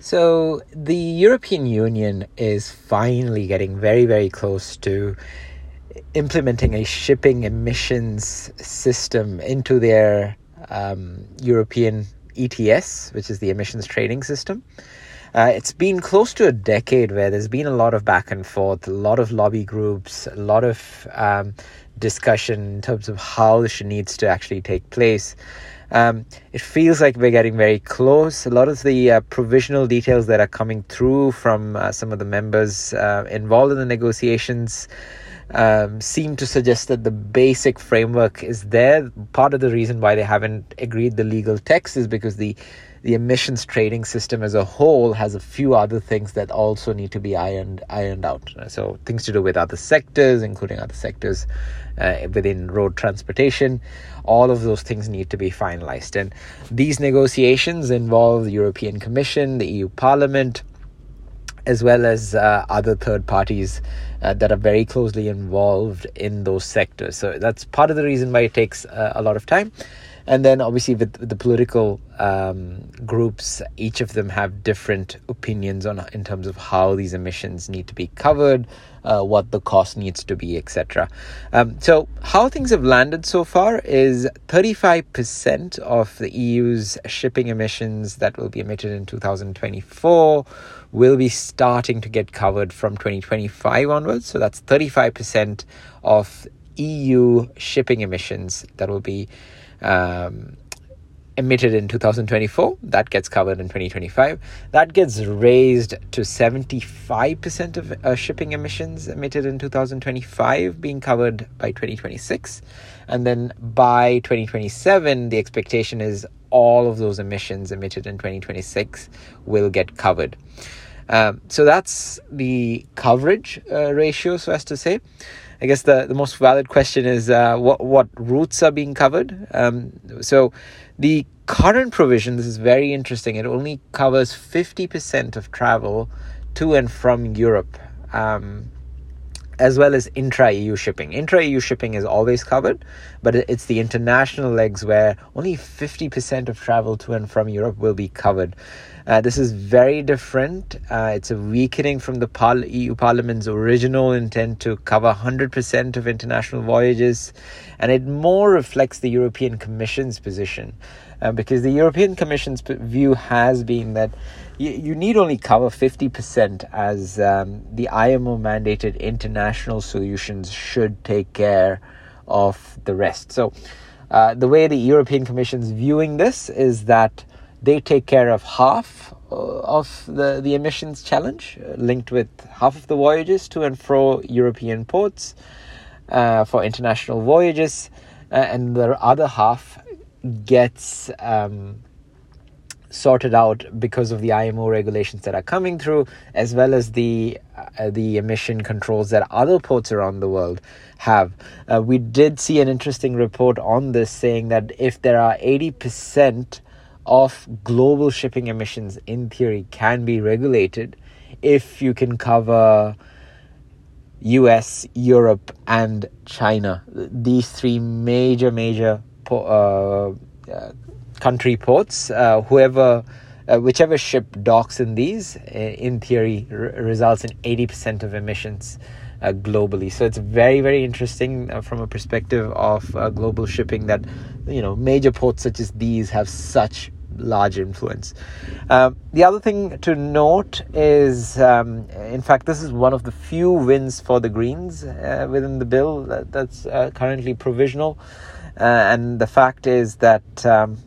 So, the European Union is finally getting very, very close to implementing a shipping emissions system into their um, European ETS, which is the emissions trading system. Uh, it's been close to a decade where there's been a lot of back and forth, a lot of lobby groups, a lot of um, discussion in terms of how this needs to actually take place. Um, it feels like we're getting very close. A lot of the uh, provisional details that are coming through from uh, some of the members uh, involved in the negotiations um, seem to suggest that the basic framework is there. Part of the reason why they haven't agreed the legal text is because the the emissions trading system as a whole has a few other things that also need to be ironed ironed out. So things to do with other sectors, including other sectors uh, within road transportation. All of those things need to be finalized, and these negotiations involve the European Commission, the EU Parliament, as well as uh, other third parties uh, that are very closely involved in those sectors. So that's part of the reason why it takes uh, a lot of time and then obviously with, the political um, groups each of them have different opinions on in terms of how these emissions need to be covered uh, what the cost needs to be etc um, so how things have landed so far is 35% of the eu's shipping emissions that will be emitted in 2024 will be starting to get covered from 2025 onwards. So that's 35% of eu shipping emissions that will be um, emitted in 2024 that gets covered in 2025 that gets raised to 75% of uh, shipping emissions emitted in 2025 being covered by 2026 and then by 2027 the expectation is all of those emissions emitted in 2026 will get covered um, so that's the coverage uh, ratio so as to say I guess the, the most valid question is uh, what what routes are being covered. Um, so the current provision, this is very interesting. It only covers fifty percent of travel to and from Europe. Um, as well as intra EU shipping. Intra EU shipping is always covered, but it's the international legs where only 50% of travel to and from Europe will be covered. Uh, this is very different. Uh, it's a weakening from the EU Parliament's original intent to cover 100% of international voyages, and it more reflects the European Commission's position. Uh, because the European Commission's view has been that you, you need only cover 50% as um, the IMO mandated international solutions should take care of the rest. So, uh, the way the European Commission's viewing this is that they take care of half uh, of the, the emissions challenge, uh, linked with half of the voyages to and fro European ports uh, for international voyages, uh, and the other half gets um, sorted out because of the IMO regulations that are coming through, as well as the uh, the emission controls that other ports around the world have. Uh, we did see an interesting report on this saying that if there are eighty percent of global shipping emissions, in theory, can be regulated if you can cover. US, Europe, and China. These three major, major uh, uh country ports, uh, whoever, uh, whichever ship docks in these, in theory, r- results in 80% of emissions. Uh, globally. So it's very, very interesting uh, from a perspective of uh, global shipping that you know major ports such as these have such large influence. Um, the other thing to note is, um, in fact, this is one of the few wins for the Greens uh, within the bill that, that's currently provisional, and the fact is that. Um,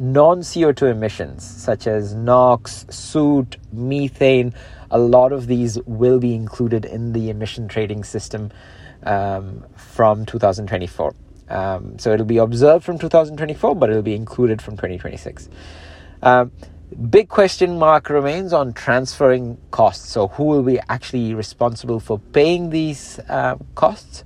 non CO2 emissions such as NOx, soot, methane, a lot of these will be included in the emission trading system um, from 2024. Um, so it'll be observed from 2024, but it'll be included from 2026. Um, big question mark remains on transferring costs. So who will be actually responsible for paying these uh, costs?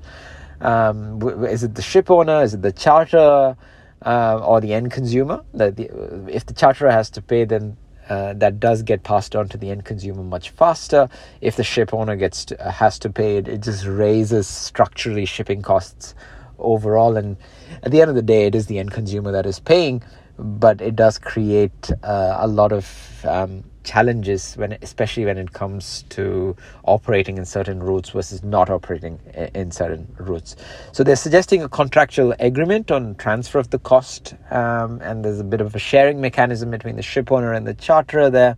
Um, is it the ship owner? Is it the charter? uh, or the end consumer. The, the, if the charterer has to pay, then uh, that does get passed on to the end consumer much faster. If the ship owner gets to, uh, has to pay it, it just raises structurally shipping costs overall. And at the end of the day, it is the end consumer that is paying. but it does create uh, a lot of um, challenges when especially when it comes to operating in certain routes versus not operating in certain routes so they're suggesting a contractual agreement on transfer of the cost um, and there's a bit of a sharing mechanism between the ship owner and the charterer there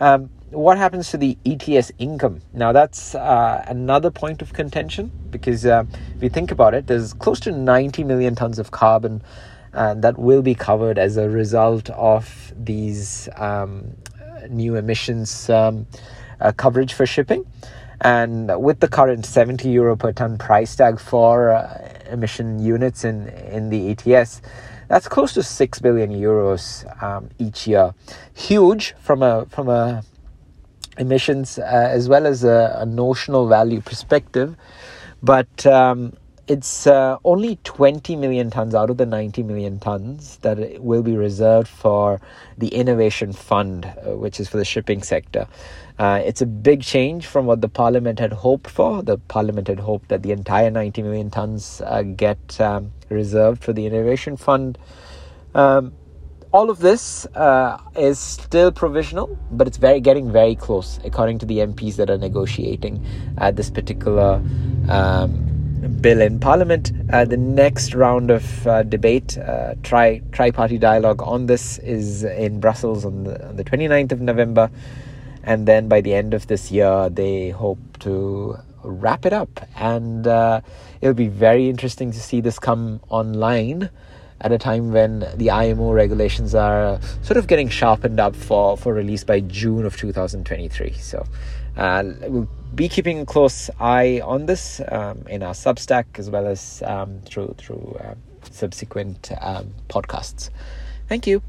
um, what happens to the ETS income? Now, that's uh, another point of contention because uh, if you think about it, there's close to 90 million tons of carbon uh, that will be covered as a result of these um, new emissions um, uh, coverage for shipping. And with the current 70 euro per ton price tag for uh, emission units in, in the ETS, that's close to 6 billion euros um, each year. Huge from a, from a emissions uh, as well as a, a, notional value perspective. But um, it's uh, only 20 million tons out of the 90 million tons that will be reserved for the innovation fund, uh, which is for the shipping sector. Uh, it's a big change from what the parliament had hoped for. The parliament had hoped that the entire 90 million tons uh, get um, reserved for the innovation fund. Um, all of this uh, is still provisional, but it's very getting very close, according to the MPs that are negotiating at this particular um, bill in Parliament. Uh, the next round of uh, debate, uh, tri tri-party dialogue on this, is in Brussels on the, on the 29th of November, and then by the end of this year, they hope to wrap it up, and uh, it'll be very interesting to see this come online at a time when the IMO regulations are sort of getting sharpened up for, for release by June of 2023. So uh, we'll be keeping a close eye on this um, in our Substack as well as um, through through uh, subsequent um, podcasts. Thank you.